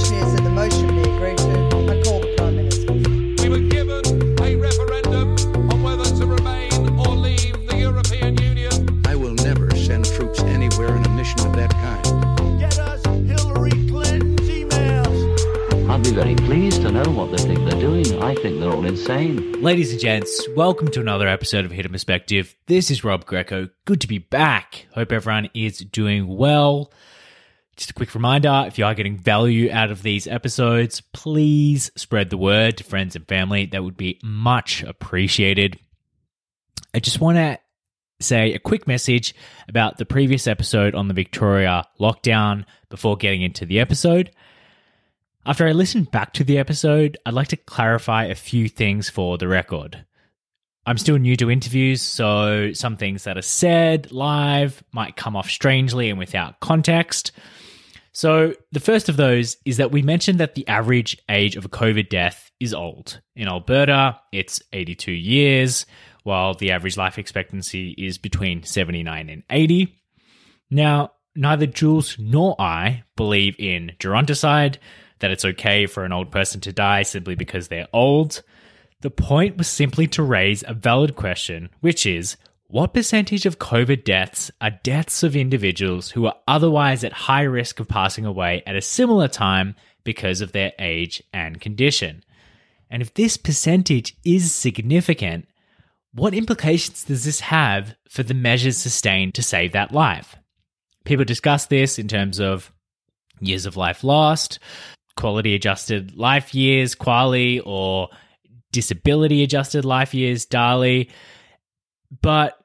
Commissioner said the motion be agreed to. I call the Prime Minister. We were given a referendum on whether to remain or leave the European Union. I will never send troops anywhere on a mission of that kind. Get us Hillary Clinton's emails. I'd be very pleased to know what they think they're doing. I think they're all insane. Ladies and gents, welcome to another episode of Hidden Perspective. This is Rob Greco. Good to be back. Hope everyone is doing well. Just a quick reminder if you are getting value out of these episodes, please spread the word to friends and family. That would be much appreciated. I just want to say a quick message about the previous episode on the Victoria lockdown before getting into the episode. After I listened back to the episode, I'd like to clarify a few things for the record. I'm still new to interviews, so some things that are said live might come off strangely and without context. So, the first of those is that we mentioned that the average age of a COVID death is old. In Alberta, it's 82 years, while the average life expectancy is between 79 and 80. Now, neither Jules nor I believe in geronticide, that it's okay for an old person to die simply because they're old. The point was simply to raise a valid question, which is what percentage of COVID deaths are deaths of individuals who are otherwise at high risk of passing away at a similar time because of their age and condition? And if this percentage is significant, what implications does this have for the measures sustained to save that life? People discuss this in terms of years of life lost, quality adjusted life years, QALY, or disability adjusted life years, DALY. But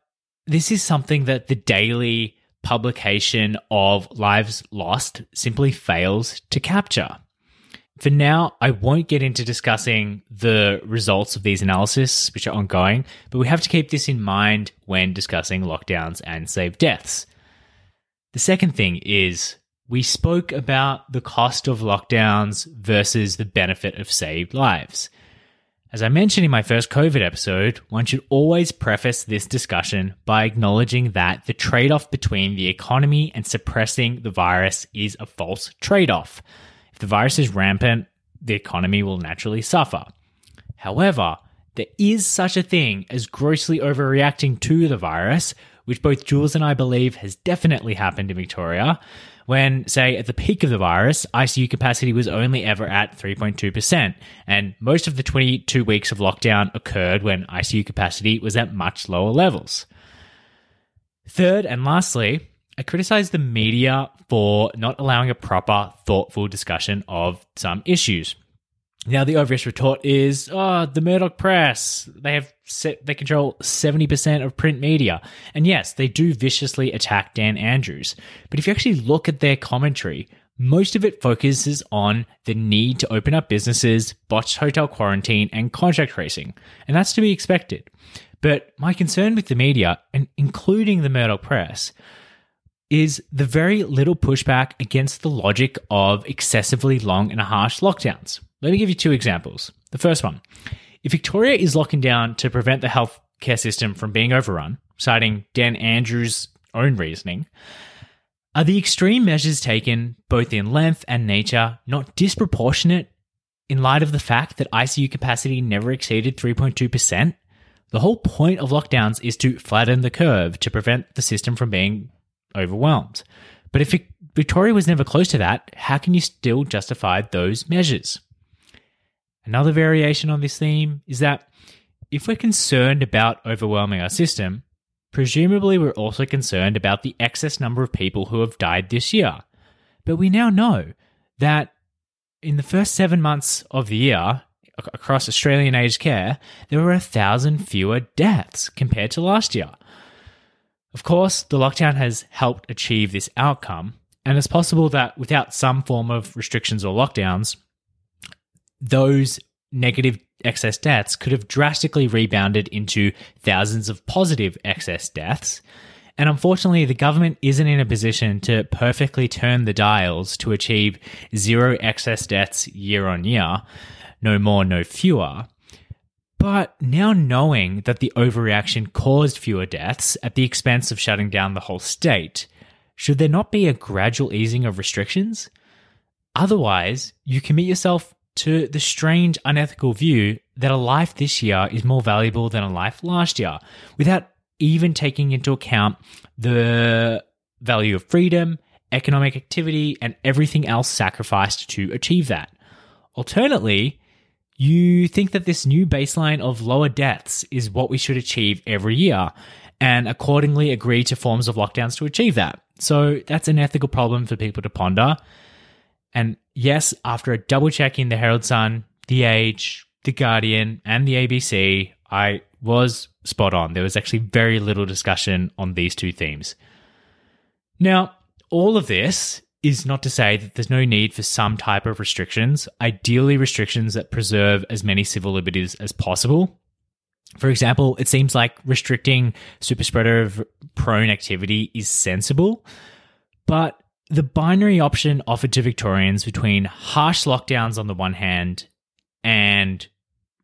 this is something that the daily publication of Lives Lost simply fails to capture. For now, I won't get into discussing the results of these analyses, which are ongoing, but we have to keep this in mind when discussing lockdowns and saved deaths. The second thing is we spoke about the cost of lockdowns versus the benefit of saved lives. As I mentioned in my first COVID episode, one should always preface this discussion by acknowledging that the trade off between the economy and suppressing the virus is a false trade off. If the virus is rampant, the economy will naturally suffer. However, there is such a thing as grossly overreacting to the virus, which both Jules and I believe has definitely happened in Victoria, when, say, at the peak of the virus, ICU capacity was only ever at 3.2%, and most of the 22 weeks of lockdown occurred when ICU capacity was at much lower levels. Third and lastly, I criticize the media for not allowing a proper, thoughtful discussion of some issues. Now, the obvious retort is, oh, the Murdoch press, they have set, they control 70% of print media. And yes, they do viciously attack Dan Andrews. But if you actually look at their commentary, most of it focuses on the need to open up businesses, botched hotel quarantine, and contract tracing. And that's to be expected. But my concern with the media, and including the Murdoch press, is the very little pushback against the logic of excessively long and harsh lockdowns. Let me give you two examples. The first one if Victoria is locking down to prevent the healthcare system from being overrun, citing Dan Andrews' own reasoning, are the extreme measures taken, both in length and nature, not disproportionate in light of the fact that ICU capacity never exceeded 3.2%? The whole point of lockdowns is to flatten the curve to prevent the system from being overwhelmed. But if Victoria was never close to that, how can you still justify those measures? Another variation on this theme is that if we're concerned about overwhelming our system, presumably we're also concerned about the excess number of people who have died this year. But we now know that in the first seven months of the year, across Australian aged care, there were a thousand fewer deaths compared to last year. Of course, the lockdown has helped achieve this outcome, and it's possible that without some form of restrictions or lockdowns, those negative excess deaths could have drastically rebounded into thousands of positive excess deaths. And unfortunately, the government isn't in a position to perfectly turn the dials to achieve zero excess deaths year on year, no more, no fewer. But now knowing that the overreaction caused fewer deaths at the expense of shutting down the whole state, should there not be a gradual easing of restrictions? Otherwise, you commit yourself to the strange, unethical view that a life this year is more valuable than a life last year without even taking into account the value of freedom, economic activity, and everything else sacrificed to achieve that. Alternately, you think that this new baseline of lower deaths is what we should achieve every year, and accordingly agree to forms of lockdowns to achieve that. So that's an ethical problem for people to ponder. And yes, after double checking the Herald Sun, The Age, The Guardian, and the ABC, I was spot on. There was actually very little discussion on these two themes. Now, all of this is not to say that there's no need for some type of restrictions, ideally, restrictions that preserve as many civil liberties as possible. For example, it seems like restricting super spreader prone activity is sensible, but the binary option offered to Victorians between harsh lockdowns on the one hand and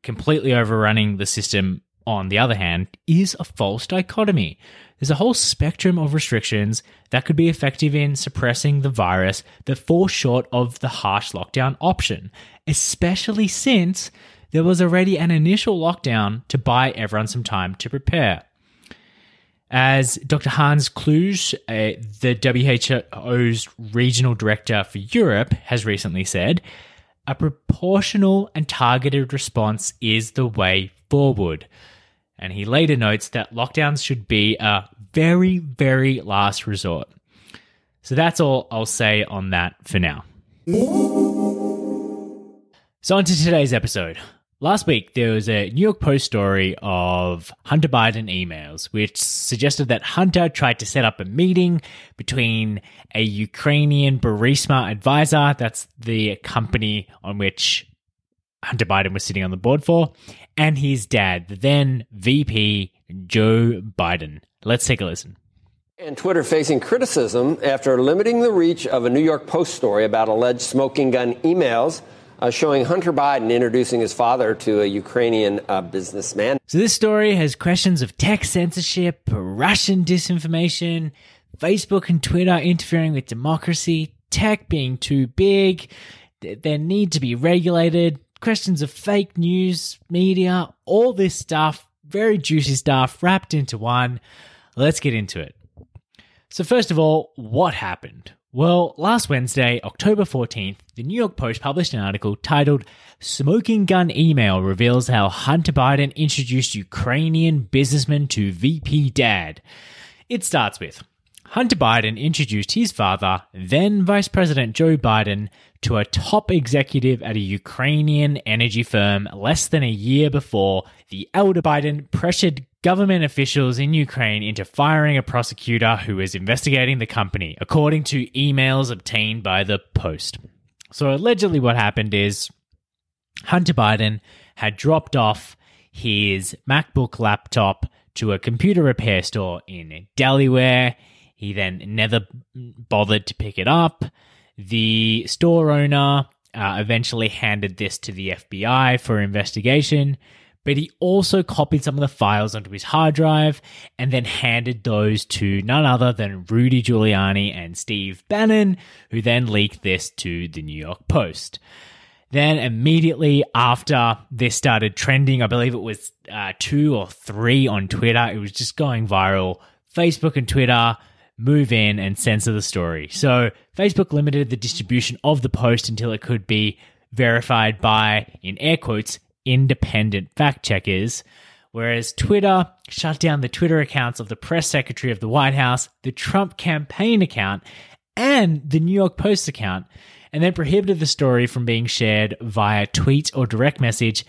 completely overrunning the system on the other hand is a false dichotomy. There's a whole spectrum of restrictions that could be effective in suppressing the virus that fall short of the harsh lockdown option, especially since there was already an initial lockdown to buy everyone some time to prepare. As Dr. Hans Kluge, uh, the WHO's regional director for Europe, has recently said, a proportional and targeted response is the way forward. And he later notes that lockdowns should be a very, very last resort. So that's all I'll say on that for now. So, on to today's episode. Last week, there was a New York Post story of Hunter Biden emails, which suggested that Hunter tried to set up a meeting between a Ukrainian Burisma advisor, that's the company on which Hunter Biden was sitting on the board for, and his dad, the then VP Joe Biden. Let's take a listen. And Twitter facing criticism after limiting the reach of a New York Post story about alleged smoking gun emails showing Hunter Biden introducing his father to a Ukrainian uh, businessman. So, this story has questions of tech censorship, Russian disinformation, Facebook and Twitter interfering with democracy, tech being too big, there need to be regulated, questions of fake news, media, all this stuff, very juicy stuff wrapped into one. Let's get into it. So, first of all, what happened? Well, last Wednesday, October 14th, the New York Post published an article titled Smoking Gun Email Reveals How Hunter Biden Introduced Ukrainian Businessman to VP Dad. It starts with Hunter Biden introduced his father, then Vice President Joe Biden, to a top executive at a Ukrainian energy firm less than a year before the elder Biden pressured government officials in Ukraine into firing a prosecutor who is investigating the company, according to emails obtained by the Post. So, allegedly, what happened is Hunter Biden had dropped off his MacBook laptop to a computer repair store in Delaware. He then never bothered to pick it up. The store owner uh, eventually handed this to the FBI for investigation but he also copied some of the files onto his hard drive and then handed those to none other than Rudy Giuliani and Steve Bannon, who then leaked this to the New York Post. Then, immediately after this started trending, I believe it was uh, two or three on Twitter, it was just going viral. Facebook and Twitter move in and censor the story. So, Facebook limited the distribution of the post until it could be verified by, in air quotes, independent fact checkers, whereas Twitter shut down the Twitter accounts of the press secretary of the White House, the Trump campaign account, and the New York Post account, and then prohibited the story from being shared via tweet or direct message.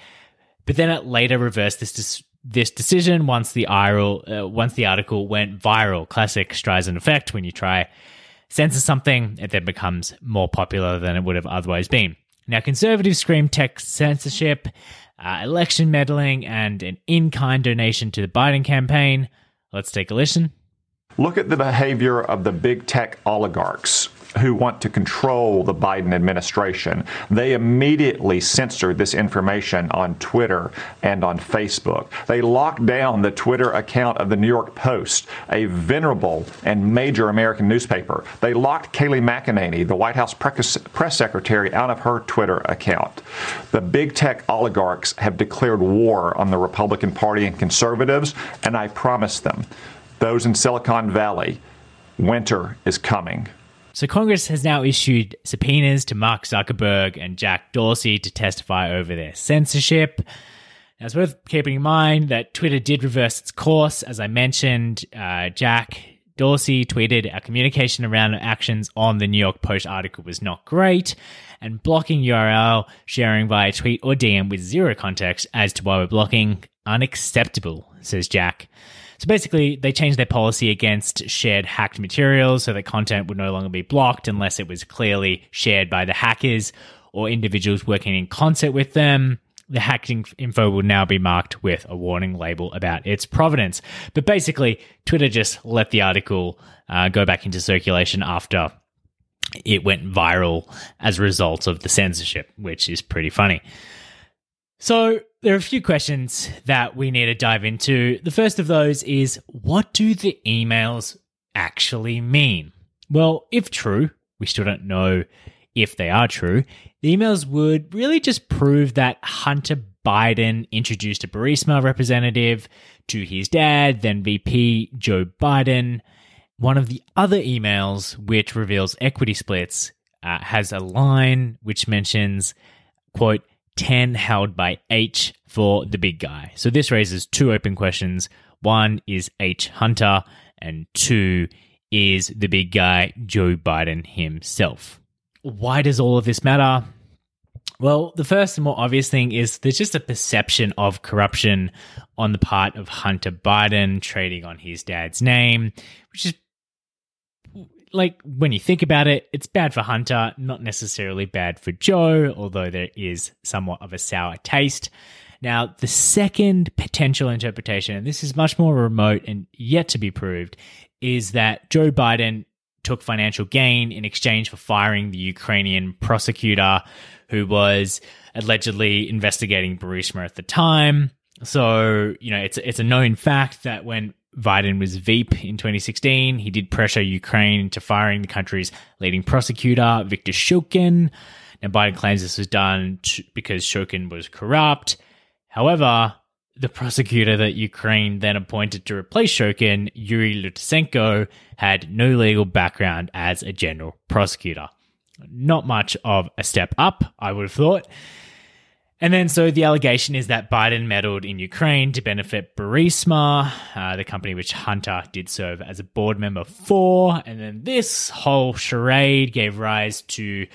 But then it later reversed this this decision once the viral, uh, once the article went viral. Classic Streisand effect when you try censor something, it then becomes more popular than it would have otherwise been. Now, conservatives scream tech censorship uh, election meddling, and an in kind donation to the Biden campaign. Let's take a listen. Look at the behavior of the big tech oligarchs. Who want to control the Biden administration. They immediately censored this information on Twitter and on Facebook. They locked down the Twitter account of the New York Post, a venerable and major American newspaper. They locked Kayleigh McEnany, the White House press secretary, out of her Twitter account. The big tech oligarchs have declared war on the Republican Party and conservatives, and I promise them, those in Silicon Valley, winter is coming. So Congress has now issued subpoenas to Mark Zuckerberg and Jack Dorsey to testify over their censorship. Now, it's worth keeping in mind that Twitter did reverse its course. As I mentioned, uh, Jack Dorsey tweeted, Our communication around actions on the New York Post article was not great, and blocking URL sharing via tweet or DM with zero context as to why we're blocking, unacceptable, says Jack. So basically, they changed their policy against shared hacked materials so that content would no longer be blocked unless it was clearly shared by the hackers or individuals working in concert with them. The hacking info will now be marked with a warning label about its provenance. But basically, Twitter just let the article uh, go back into circulation after it went viral as a result of the censorship, which is pretty funny. So, there are a few questions that we need to dive into. The first of those is what do the emails actually mean? Well, if true, we still don't know if they are true. The emails would really just prove that Hunter Biden introduced a Burisma representative to his dad, then VP Joe Biden. One of the other emails, which reveals equity splits, uh, has a line which mentions, quote, 10 held by H for the big guy. So this raises two open questions. One is H Hunter, and two is the big guy, Joe Biden himself. Why does all of this matter? Well, the first and more obvious thing is there's just a perception of corruption on the part of Hunter Biden trading on his dad's name, which is like when you think about it, it's bad for Hunter, not necessarily bad for Joe, although there is somewhat of a sour taste. Now, the second potential interpretation, and this is much more remote and yet to be proved, is that Joe Biden took financial gain in exchange for firing the Ukrainian prosecutor who was allegedly investigating Burisma at the time. So, you know, it's it's a known fact that when Biden was Veep in 2016. He did pressure Ukraine into firing the country's leading prosecutor, Viktor Shokin. Now, Biden claims this was done because Shokin was corrupt. However, the prosecutor that Ukraine then appointed to replace Shokin, Yuri Lutsenko, had no legal background as a general prosecutor. Not much of a step up, I would have thought. And then, so the allegation is that Biden meddled in Ukraine to benefit Burisma, uh, the company which Hunter did serve as a board member for. And then this whole charade gave rise to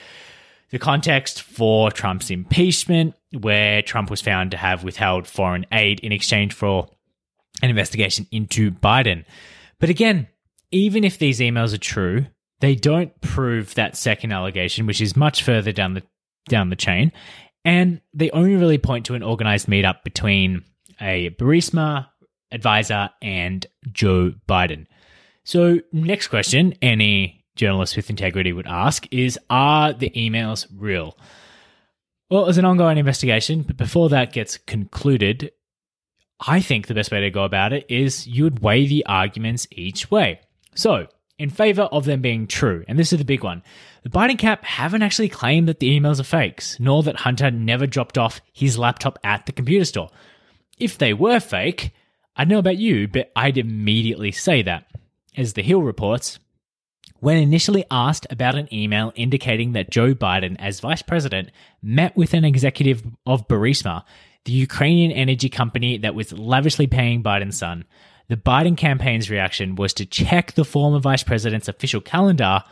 the context for Trump's impeachment, where Trump was found to have withheld foreign aid in exchange for an investigation into Biden. But again, even if these emails are true, they don't prove that second allegation, which is much further down the down the chain. And they only really point to an organized meetup between a Burisma advisor and Joe Biden. So, next question any journalist with integrity would ask is Are the emails real? Well, as an ongoing investigation, but before that gets concluded, I think the best way to go about it is you would weigh the arguments each way. So, in favor of them being true, and this is the big one. The Biden cap haven't actually claimed that the emails are fakes, nor that Hunter never dropped off his laptop at the computer store. If they were fake, I know about you, but I'd immediately say that. As The Hill reports, when initially asked about an email indicating that Joe Biden, as vice president, met with an executive of Burisma, the Ukrainian energy company that was lavishly paying Biden's son, the Biden campaign's reaction was to check the former vice president's official calendar,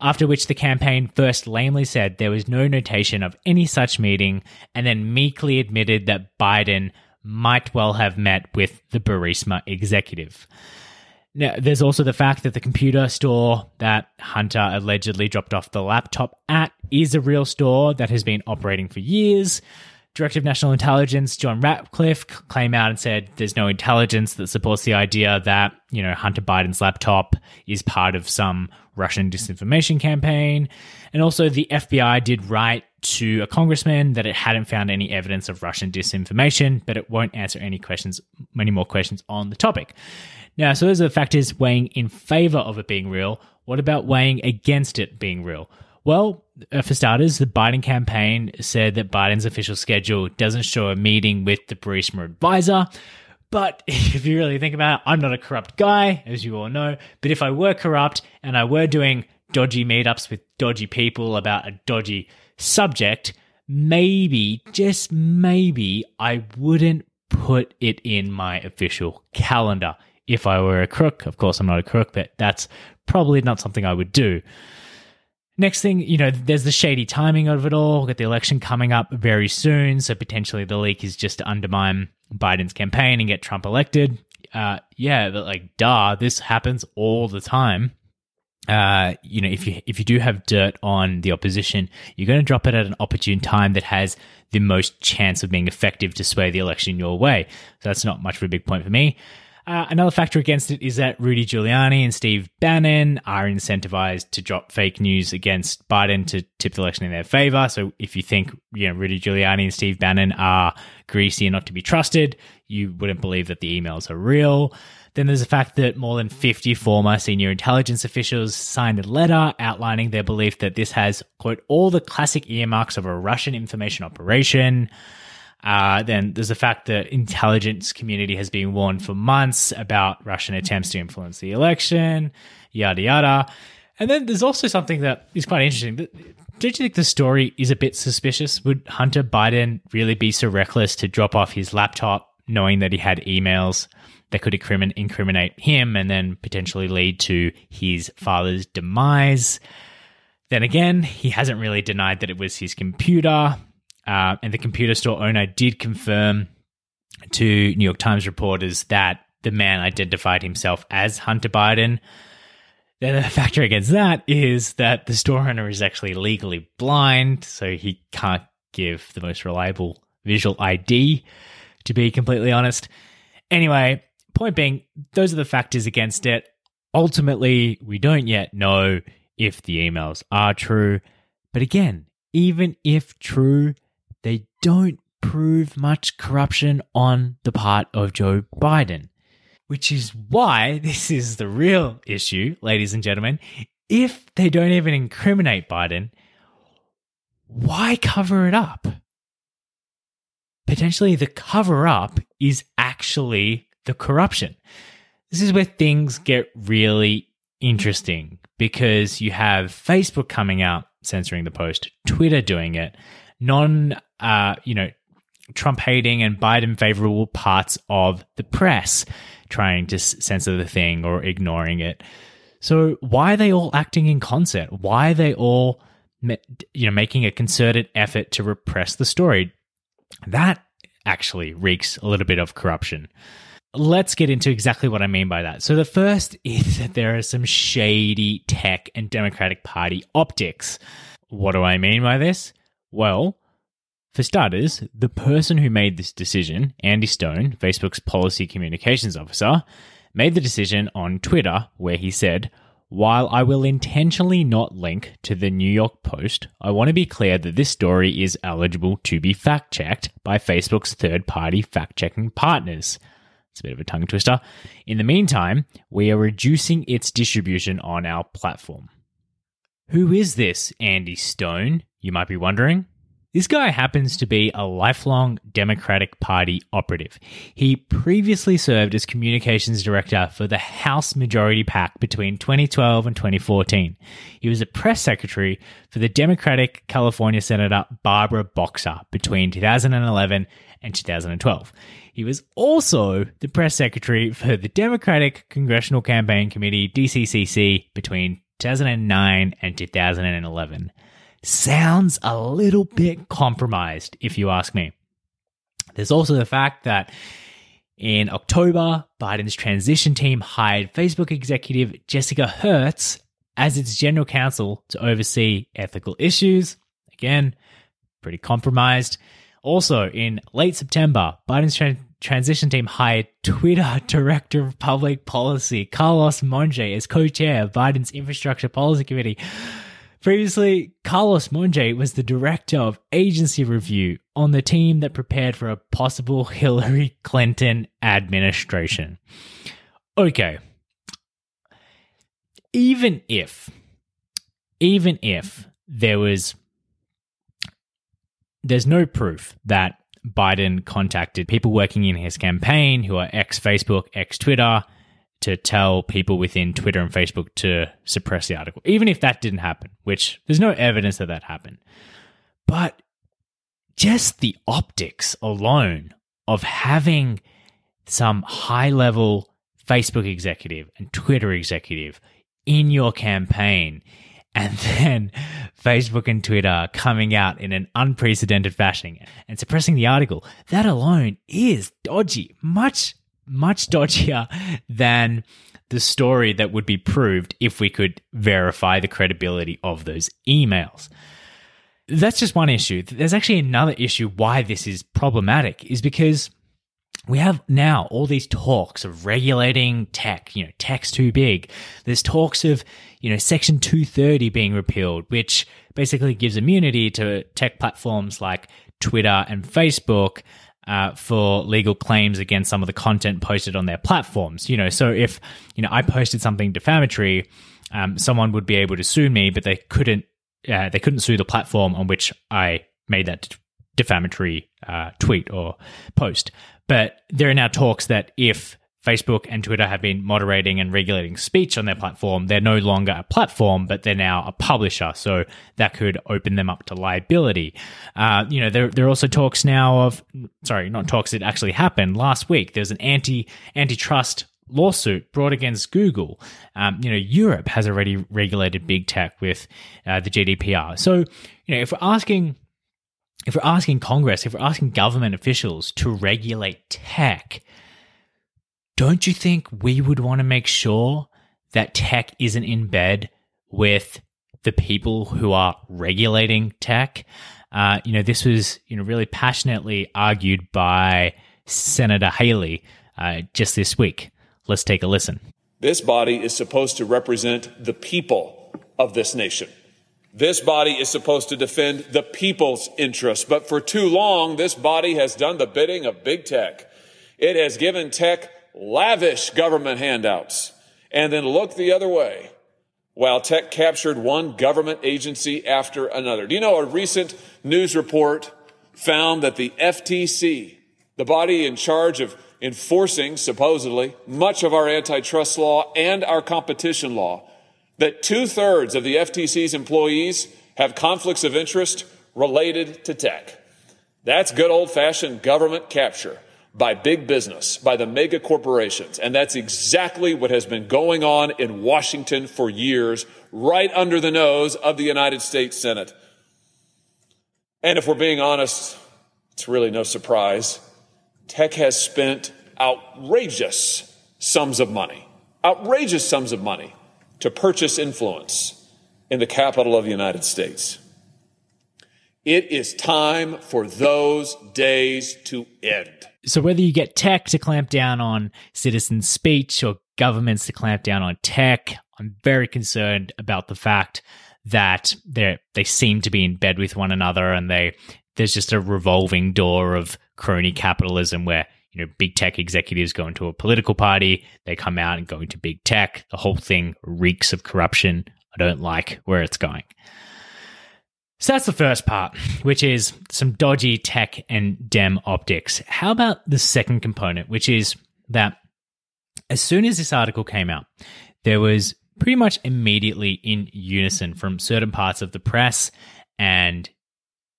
after which the campaign first lamely said there was no notation of any such meeting, and then meekly admitted that Biden might well have met with the Burisma executive. Now, there's also the fact that the computer store that Hunter allegedly dropped off the laptop at is a real store that has been operating for years. Director of National Intelligence John Ratcliffe came out and said there's no intelligence that supports the idea that, you know, Hunter Biden's laptop is part of some Russian disinformation campaign. And also the FBI did write to a congressman that it hadn't found any evidence of Russian disinformation, but it won't answer any questions, many more questions on the topic. Now, so those are the factors weighing in favor of it being real. What about weighing against it being real? Well, for starters, the Biden campaign said that Biden's official schedule doesn't show a meeting with the Burisma advisor. But if you really think about it, I'm not a corrupt guy, as you all know. But if I were corrupt and I were doing dodgy meetups with dodgy people about a dodgy subject, maybe, just maybe, I wouldn't put it in my official calendar. If I were a crook, of course, I'm not a crook, but that's probably not something I would do. Next thing, you know, there's the shady timing of it all. We've got the election coming up very soon, so potentially the leak is just to undermine Biden's campaign and get Trump elected. Uh, yeah, like, duh, this happens all the time. Uh, you know, if you if you do have dirt on the opposition, you're going to drop it at an opportune time that has the most chance of being effective to sway the election your way. So that's not much of a big point for me. Uh, another factor against it is that Rudy Giuliani and Steve Bannon are incentivized to drop fake news against Biden to tip the election in their favor. So if you think, you know, Rudy Giuliani and Steve Bannon are greasy and not to be trusted, you wouldn't believe that the emails are real. Then there's the fact that more than 50 former senior intelligence officials signed a letter outlining their belief that this has, quote, all the classic earmarks of a Russian information operation. Uh, then there's the fact that intelligence community has been warned for months about Russian attempts to influence the election, yada yada. And then there's also something that is quite interesting. Don't you think the story is a bit suspicious? Would Hunter Biden really be so reckless to drop off his laptop knowing that he had emails that could incriminate him and then potentially lead to his father's demise? Then again, he hasn't really denied that it was his computer. Uh, and the computer store owner did confirm to New York Times reporters that the man identified himself as Hunter Biden. Then the factor against that is that the store owner is actually legally blind, so he can't give the most reliable visual ID, to be completely honest. Anyway, point being, those are the factors against it. Ultimately, we don't yet know if the emails are true. But again, even if true, they don't prove much corruption on the part of Joe Biden. Which is why this is the real issue, ladies and gentlemen. If they don't even incriminate Biden, why cover it up? Potentially, the cover up is actually the corruption. This is where things get really interesting because you have Facebook coming out censoring the post, Twitter doing it, non, uh, you know, Trump hating and Biden favorable parts of the press trying to censor the thing or ignoring it. So why are they all acting in concert? Why are they all, you know, making a concerted effort to repress the story? That actually reeks a little bit of corruption. Let's get into exactly what I mean by that. So the first is that there are some shady tech and Democratic Party optics. What do I mean by this? Well, for starters, the person who made this decision, Andy Stone, Facebook's policy communications officer, made the decision on Twitter where he said, While I will intentionally not link to the New York Post, I want to be clear that this story is eligible to be fact checked by Facebook's third party fact checking partners. It's a bit of a tongue twister. In the meantime, we are reducing its distribution on our platform. Who is this Andy Stone? You might be wondering. This guy happens to be a lifelong Democratic Party operative. He previously served as communications director for the House Majority PAC between 2012 and 2014. He was a press secretary for the Democratic California Senator Barbara Boxer between 2011 and 2012. He was also the press secretary for the Democratic Congressional Campaign Committee, DCCC, between 2009 and 2011 sounds a little bit compromised, if you ask me. There's also the fact that in October, Biden's transition team hired Facebook executive Jessica Hertz as its general counsel to oversee ethical issues. Again, pretty compromised. Also, in late September, Biden's tran transition team hired Twitter Director of Public Policy Carlos Monje as co-chair of Biden's Infrastructure Policy Committee. Previously, Carlos Monje was the director of agency review on the team that prepared for a possible Hillary Clinton administration. Okay. Even if, even if there was, there's no proof that Biden contacted people working in his campaign who are ex Facebook, ex Twitter, to tell people within Twitter and Facebook to suppress the article, even if that didn't happen, which there's no evidence that that happened. But just the optics alone of having some high level Facebook executive and Twitter executive in your campaign, and then Facebook and Twitter coming out in an unprecedented fashion and suppressing the article, that alone is dodgy, much much dodgier than the story that would be proved if we could verify the credibility of those emails. That's just one issue. There's actually another issue why this is problematic is because we have now all these talks of regulating tech, you know, tech's too big. There's talks of, you know, Section 230 being repealed, which basically gives immunity to tech platforms like Twitter and Facebook uh, for legal claims against some of the content posted on their platforms. You know, so if you know I posted something defamatory, um, someone would be able to sue me, but they couldn't. Uh, they couldn't sue the platform on which I made that defamatory uh, tweet or post. But there are now talks that if Facebook and Twitter have been moderating and regulating speech on their platform. They're no longer a platform, but they're now a publisher. So that could open them up to liability. Uh, you know, there, there are also talks now of, sorry, not talks, it actually happened last week. There's an anti antitrust lawsuit brought against Google. Um, you know, Europe has already regulated big tech with uh, the GDPR. So, you know, if we're asking, if we're asking Congress, if we're asking government officials to regulate tech, don't you think we would want to make sure that tech isn't in bed with the people who are regulating tech? Uh, you know, this was you know really passionately argued by Senator Hawley uh, just this week. Let's take a listen. This body is supposed to represent the people of this nation. This body is supposed to defend the people's interests. But for too long, this body has done the bidding of big tech. It has given tech lavish government handouts and then look the other way while tech captured one government agency after another. Do you know a recent news report found that the FTC, the body in charge of enforcing supposedly much of our antitrust law and our competition law, that two thirds of the FTC's employees have conflicts of interest related to tech. That's good old fashioned government capture by big business, by the mega corporations. And that's exactly what has been going on in Washington for years, right under the nose of the United States Senate. And if we're being honest, it's really no surprise. Tech has spent outrageous sums of money, outrageous sums of money to purchase influence in the capital of the United States. It is time for those days to end. So, whether you get tech to clamp down on citizen speech or governments to clamp down on tech, I'm very concerned about the fact that they they seem to be in bed with one another, and they there's just a revolving door of crony capitalism where you know big tech executives go into a political party, they come out and go into big tech. The whole thing reeks of corruption. I don't like where it's going. So that's the first part, which is some dodgy tech and dem optics. How about the second component, which is that as soon as this article came out, there was pretty much immediately in unison from certain parts of the press and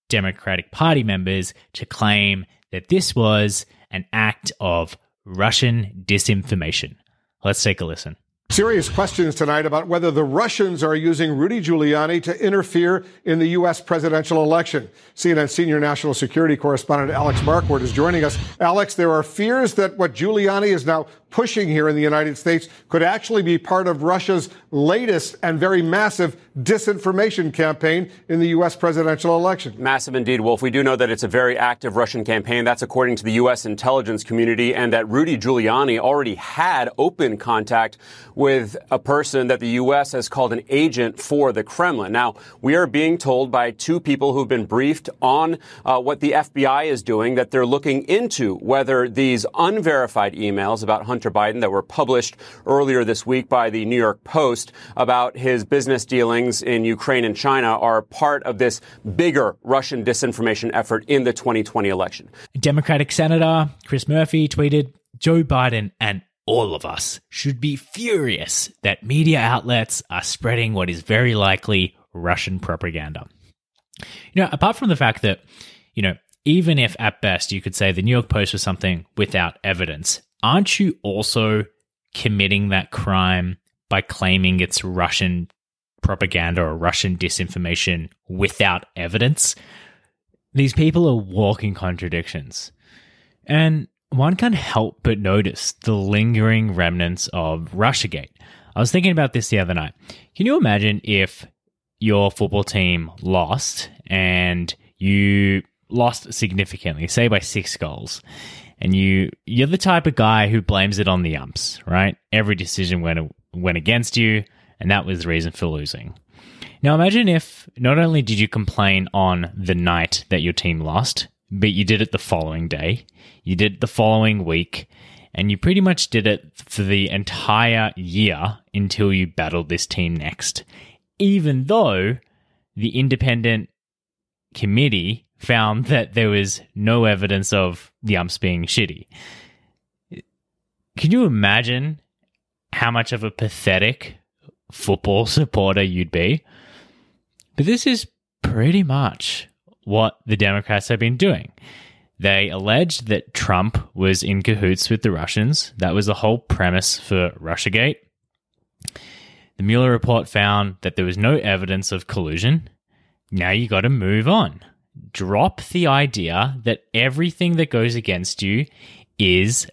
Democratic Party members to claim that this was an act of Russian disinformation. Let's take a listen. Serious questions tonight about whether the Russians are using Rudy Giuliani to interfere in the U.S. presidential election. CNN senior national security correspondent Alex Marquardt is joining us. Alex, there are fears that what Giuliani is now pushing here in the United States could actually be part of Russia's latest and very massive disinformation campaign in the U.S. presidential election. Massive indeed, Wolf. We do know that it's a very active Russian campaign. That's according to the U.S. intelligence community, and that Rudy Giuliani already had open contact with a person that the U.S. has called an agent for the Kremlin. Now, we are being told by two people who've been briefed on uh, what the FBI is doing that they're looking into whether these unverified emails about Hunter Biden that were published earlier this week by the New York Post about his business dealings in Ukraine and China are part of this bigger Russian disinformation effort in the 2020 election. Democratic Senator Chris Murphy tweeted Joe Biden and all of us should be furious that media outlets are spreading what is very likely Russian propaganda. You know, apart from the fact that, you know, even if at best you could say the New York Post was something without evidence, aren't you also committing that crime by claiming it's Russian propaganda or Russian disinformation without evidence? These people are walking contradictions. And one can't help but notice the lingering remnants of Russiagate. I was thinking about this the other night. Can you imagine if your football team lost and you lost significantly, say by six goals, and you you're the type of guy who blames it on the umps, right? Every decision went went against you, and that was the reason for losing. Now imagine if not only did you complain on the night that your team lost, but you did it the following day, you did it the following week, and you pretty much did it for the entire year until you battled this team next. Even though the independent committee found that there was no evidence of the umps being shitty. Can you imagine how much of a pathetic football supporter you'd be? But this is pretty much what the Democrats have been doing. They alleged that Trump was in cahoots with the Russians. That was the whole premise for Russiagate. The Mueller report found that there was no evidence of collusion. Now you got to move on. Drop the idea that everything that goes against you is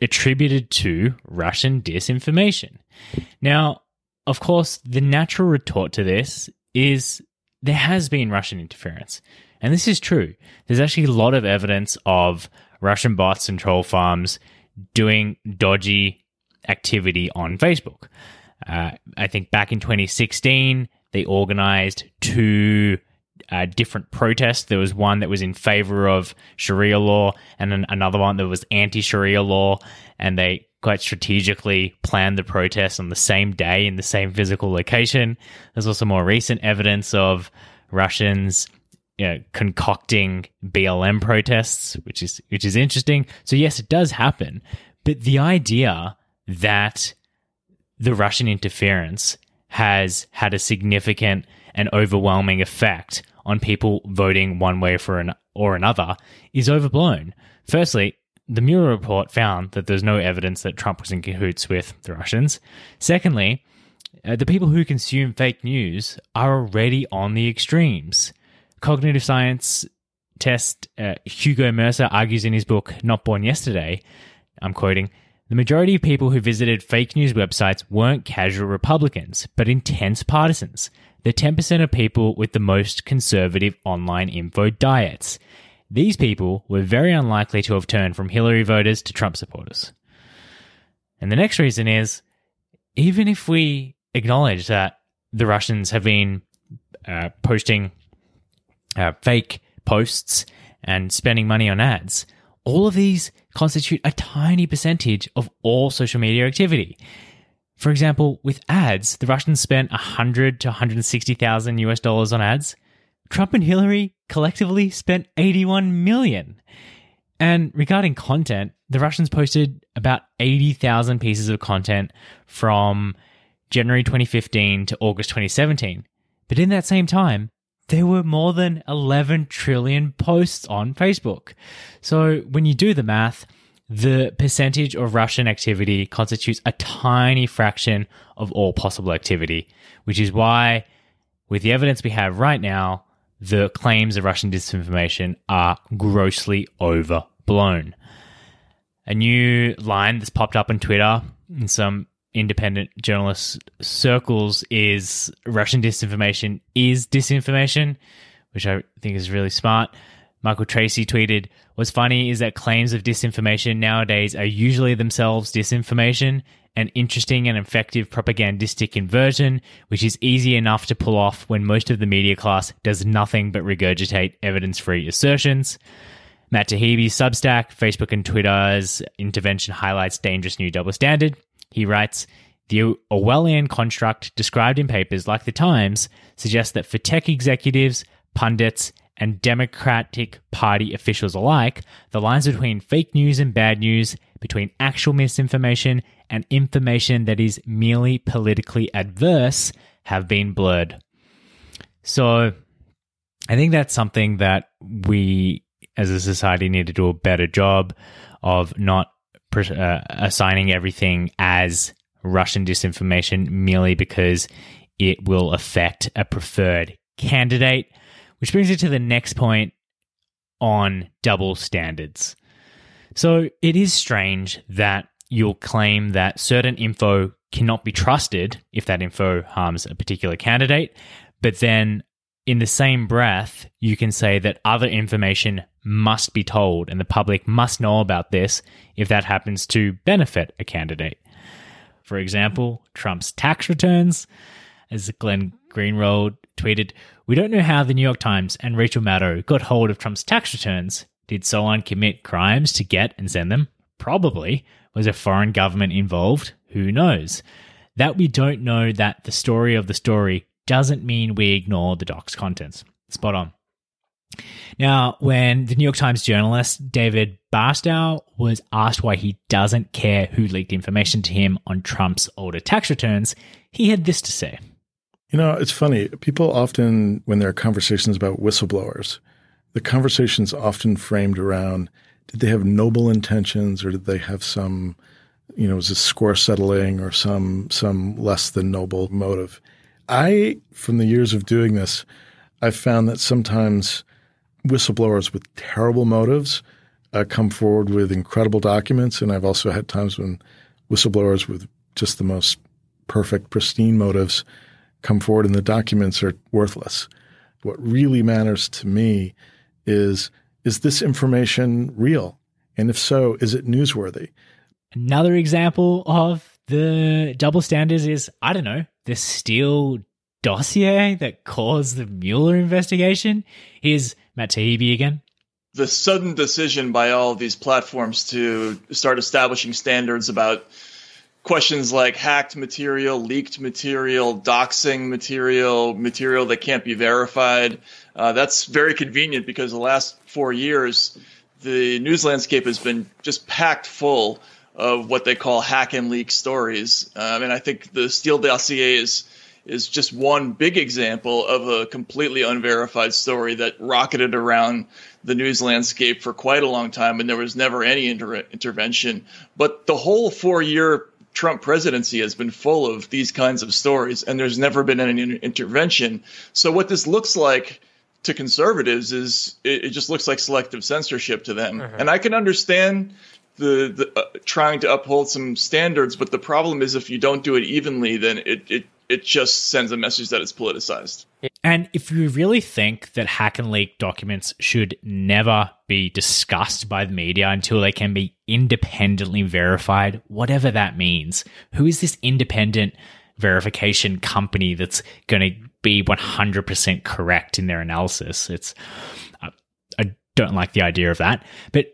attributed to Russian disinformation. Now, of course, the natural retort to this is there has been Russian interference. And this is true. There's actually a lot of evidence of Russian bots and troll farms doing dodgy activity on Facebook. Uh, I think back in 2016, they organized two uh, different protests. There was one that was in favor of Sharia law, and then another one that was anti Sharia law. And they quite strategically planned the protests on the same day in the same physical location. There's also more recent evidence of Russians you know, concocting BLM protests, which is which is interesting. So yes, it does happen, but the idea that the Russian interference has had a significant and overwhelming effect on people voting one way for an or another is overblown. Firstly, the Mueller report found that there's no evidence that Trump was in cahoots with the Russians. Secondly, uh, the people who consume fake news are already on the extremes. Cognitive science test uh, Hugo Mercier argues in his book Not Born Yesterday, I'm quoting, the majority of people who visited fake news websites weren't casual Republicans, but intense partisans. The 10% of people with the most conservative online info diets. These people were very unlikely to have turned from Hillary voters to Trump supporters. And the next reason is even if we acknowledge that the Russians have been uh, posting uh, fake posts and spending money on ads, all of these constitute a tiny percentage of all social media activity. For example, with ads, the Russians spent 100 to 160,000 US dollars on ads. Trump and Hillary collectively spent 81 million. And regarding content, the Russians posted about 80,000 pieces of content from January 2015 to August 2017. But in that same time, there were more than 11 trillion posts on Facebook. So when you do the math, the percentage of Russian activity constitutes a tiny fraction of all possible activity, which is why, with the evidence we have right now, the claims of Russian disinformation are grossly overblown. a new line that's popped up on Twitter in some independent journalist circles is Russian disinformation is disinformation, which I think is really smart. Michael Tracey tweeted, What's funny is that claims of disinformation nowadays are usually themselves disinformation, an interesting and effective propagandistic inversion, which is easy enough to pull off when most of the media class does nothing but regurgitate evidence free assertions. Matt Taibbi's Substack, Facebook and Twitter's intervention highlights dangerous new double standard. He writes, the Orwellian construct described in papers like The Times suggests that for tech executives, pundits, and Democratic Party officials alike, the lines between fake news and bad news, between actual misinformation and information that is merely politically adverse, have been blurred. So I think that's something that we as a society need to do a better job of not uh, assigning everything as Russian disinformation merely because it will affect a preferred candidate. Which brings it to the next point on double standards. So it is strange that you'll claim that certain info cannot be trusted if that info harms a particular candidate, but then in the same breath, you can say that other information must be told and the public must know about this if that happens to benefit a candidate. For example, Trump's tax returns. As Glenn Greenwald tweeted, We don't know how the New York Times and Rachel Maddow got hold of Trump's tax returns. Did someone commit crimes to get and send them? Probably. Was a foreign government involved? Who knows? That we don't know that the story of the story doesn't mean we ignore the doc's contents. Spot on. Now, when the New York Times journalist David Barstow was asked why he doesn't care who leaked information to him on Trump's older tax returns, he had this to say. You know, it's funny. People often, when there are conversations about whistleblowers, the conversation's often framed around did they have noble intentions or did they have some, you know, was it score settling or some some less than noble motive? I, from the years of doing this, I've found that sometimes whistleblowers with terrible motives uh, come forward with incredible documents, and I've also had times when whistleblowers with just the most perfect, pristine motives come forward, and the documents are worthless. What really matters to me is is this information real? And if so, is it newsworthy? Another example of the double standards is I don't know, the Steele dossier that caused the Mueller investigation. Here's Matt Taibbi again. The sudden decision by all of these platforms to start establishing standards about questions like hacked material, leaked material, doxing material, material that can't be verified. Uh, that's very convenient because the last four years, the news landscape has been just packed full of what they call hack and leak stories. Um, and I think the Steele dossier is is just one big example of a completely unverified story that rocketed around the news landscape for quite a long time, and there was never any inter- intervention. But the whole four year Trump presidency has been full of these kinds of stories, and there's never been any intervention. So, what this looks like to conservatives is it, it just looks like selective censorship to them. Mm-hmm. And I can understand the, the uh, trying to uphold some standards, but the problem is if you don't do it evenly, then it, it it just sends a message that it's politicized. And if you really think that hack and leak documents should never be discussed by the media until they can be independently verified, whatever that means, who is this independent verification company that's going to be 100% correct in their analysis? It's, uh, I don't like the idea of that. But,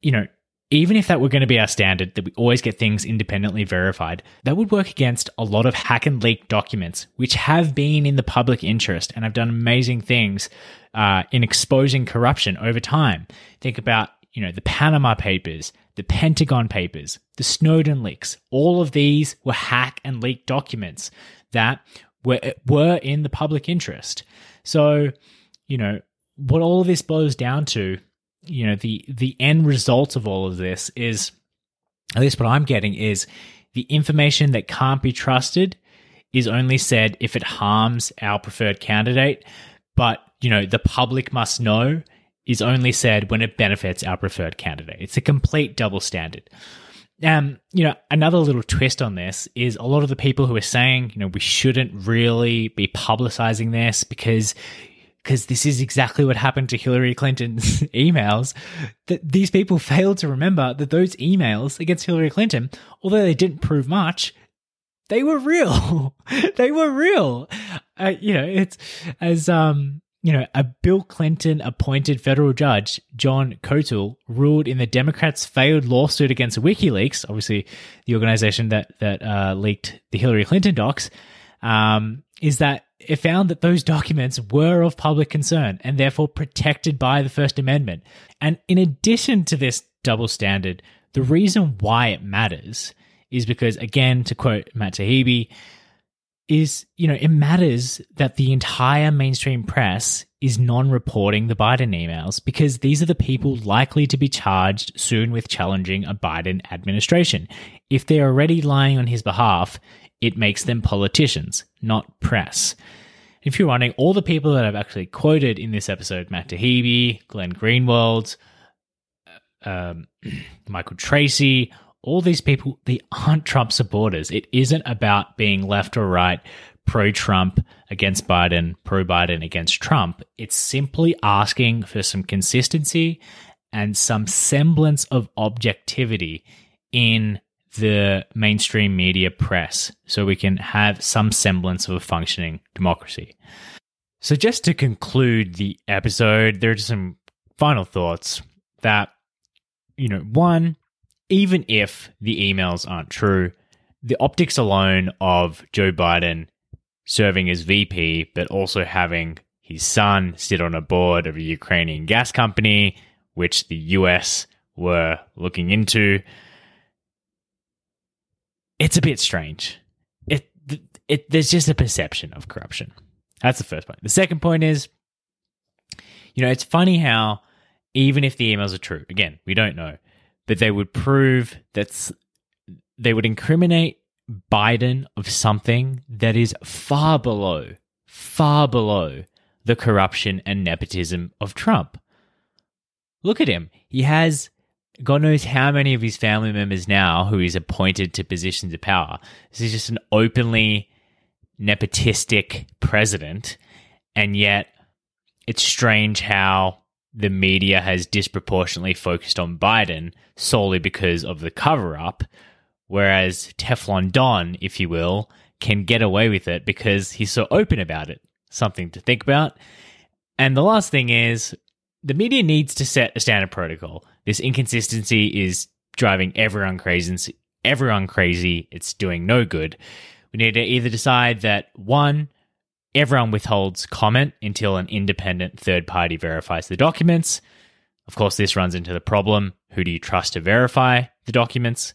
you know, even if that were going to be our standard, that we always get things independently verified, that would work against a lot of hack and leak documents, which have been in the public interest and have done amazing things uh, in exposing corruption over time. Think about, you know, the Panama Papers, the Pentagon Papers, the Snowden leaks. All of these were hack and leak documents that were were in the public interest. So, you know, what all of this boils down to you know the the end result of all of this is at least what i'm getting is the information that can't be trusted is only said if it harms our preferred candidate but you know the public must know is only said when it benefits our preferred candidate. It's a complete double standard. Um, you know, another little twist on this is a lot of the people who are saying, you know, we shouldn't really be publicizing this because because this is exactly what happened to Hillary Clinton's emails. That these people failed to remember that those emails against Hillary Clinton, although they didn't prove much, they were real. they were real. Uh, you know, it's as um you know, a Bill Clinton appointed federal judge, John Koeltl, ruled in the Democrats' failed lawsuit against WikiLeaks, obviously the organization that that uh, leaked the Hillary Clinton docs, um, is that it found that those documents were of public concern and therefore protected by the First Amendment. And in addition to this double standard, the reason why it matters is because, again, to quote Matt Taibbi, is, you know, it matters that the entire mainstream press is non reporting the Biden emails because these are the people likely to be charged soon with challenging a Biden administration. If they're already lying on his behalf, it makes them politicians, not press. If you're wondering, all the people that I've actually quoted in this episode Matt Taibbi, Glenn Greenwald, um, Michael Tracey, all these people, they aren't Trump supporters. It isn't about being left or right, pro Trump against Biden, pro Biden against Trump. It's simply asking for some consistency and some semblance of objectivity in the mainstream media press so we can have some semblance of a functioning democracy. So, just to conclude the episode, there are some final thoughts that, you know, one, even if the emails aren't true, the optics alone of Joe Biden serving as VP, but also having his son sit on a board of a Ukrainian gas company, which the US were looking into, it's a bit strange. It, it, there's just a perception of corruption. That's the first point. The second point is, you know, it's funny how even if the emails are true, again, we don't know, but they would prove that they would incriminate Biden of something that is far below, far below the corruption and nepotism of Trump. Look at him. He has God knows how many of his family members now who he's appointed to positions of power. This is just an openly nepotistic president. And yet, it's strange how the media has disproportionately focused on Biden solely because of the cover up, whereas Teflon Don, if you will, can get away with it because he's so open about it. Something to think about. And the last thing is the media needs to set a standard protocol. This inconsistency is driving everyone crazy. Everyone crazy. It's doing no good. We need to either decide that one, Everyone withholds comment until an independent third party verifies the documents. Of course, this runs into the problem who do you trust to verify the documents?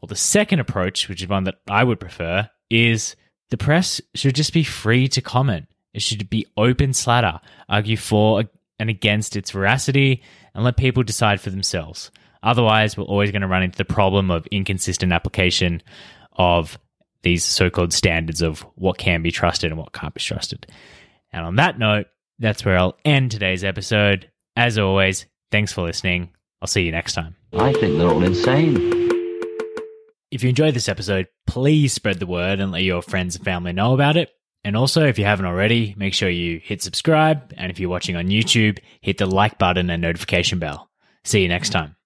Well, the second approach, which is one that I would prefer, is the press should just be free to comment. It should be open slatter, argue for and against its veracity, and let people decide for themselves. Otherwise, we're always going to run into the problem of inconsistent application of these so called standards of what can be trusted and what can't be trusted. And on that note, that's where I'll end today's episode. As always, thanks for listening. I'll see you next time. I think they're all insane. If you enjoyed this episode, please spread the word and let your friends and family know about it. And also, if you haven't already, make sure you hit subscribe. And if you're watching on YouTube, hit the like button and notification bell. See you next time.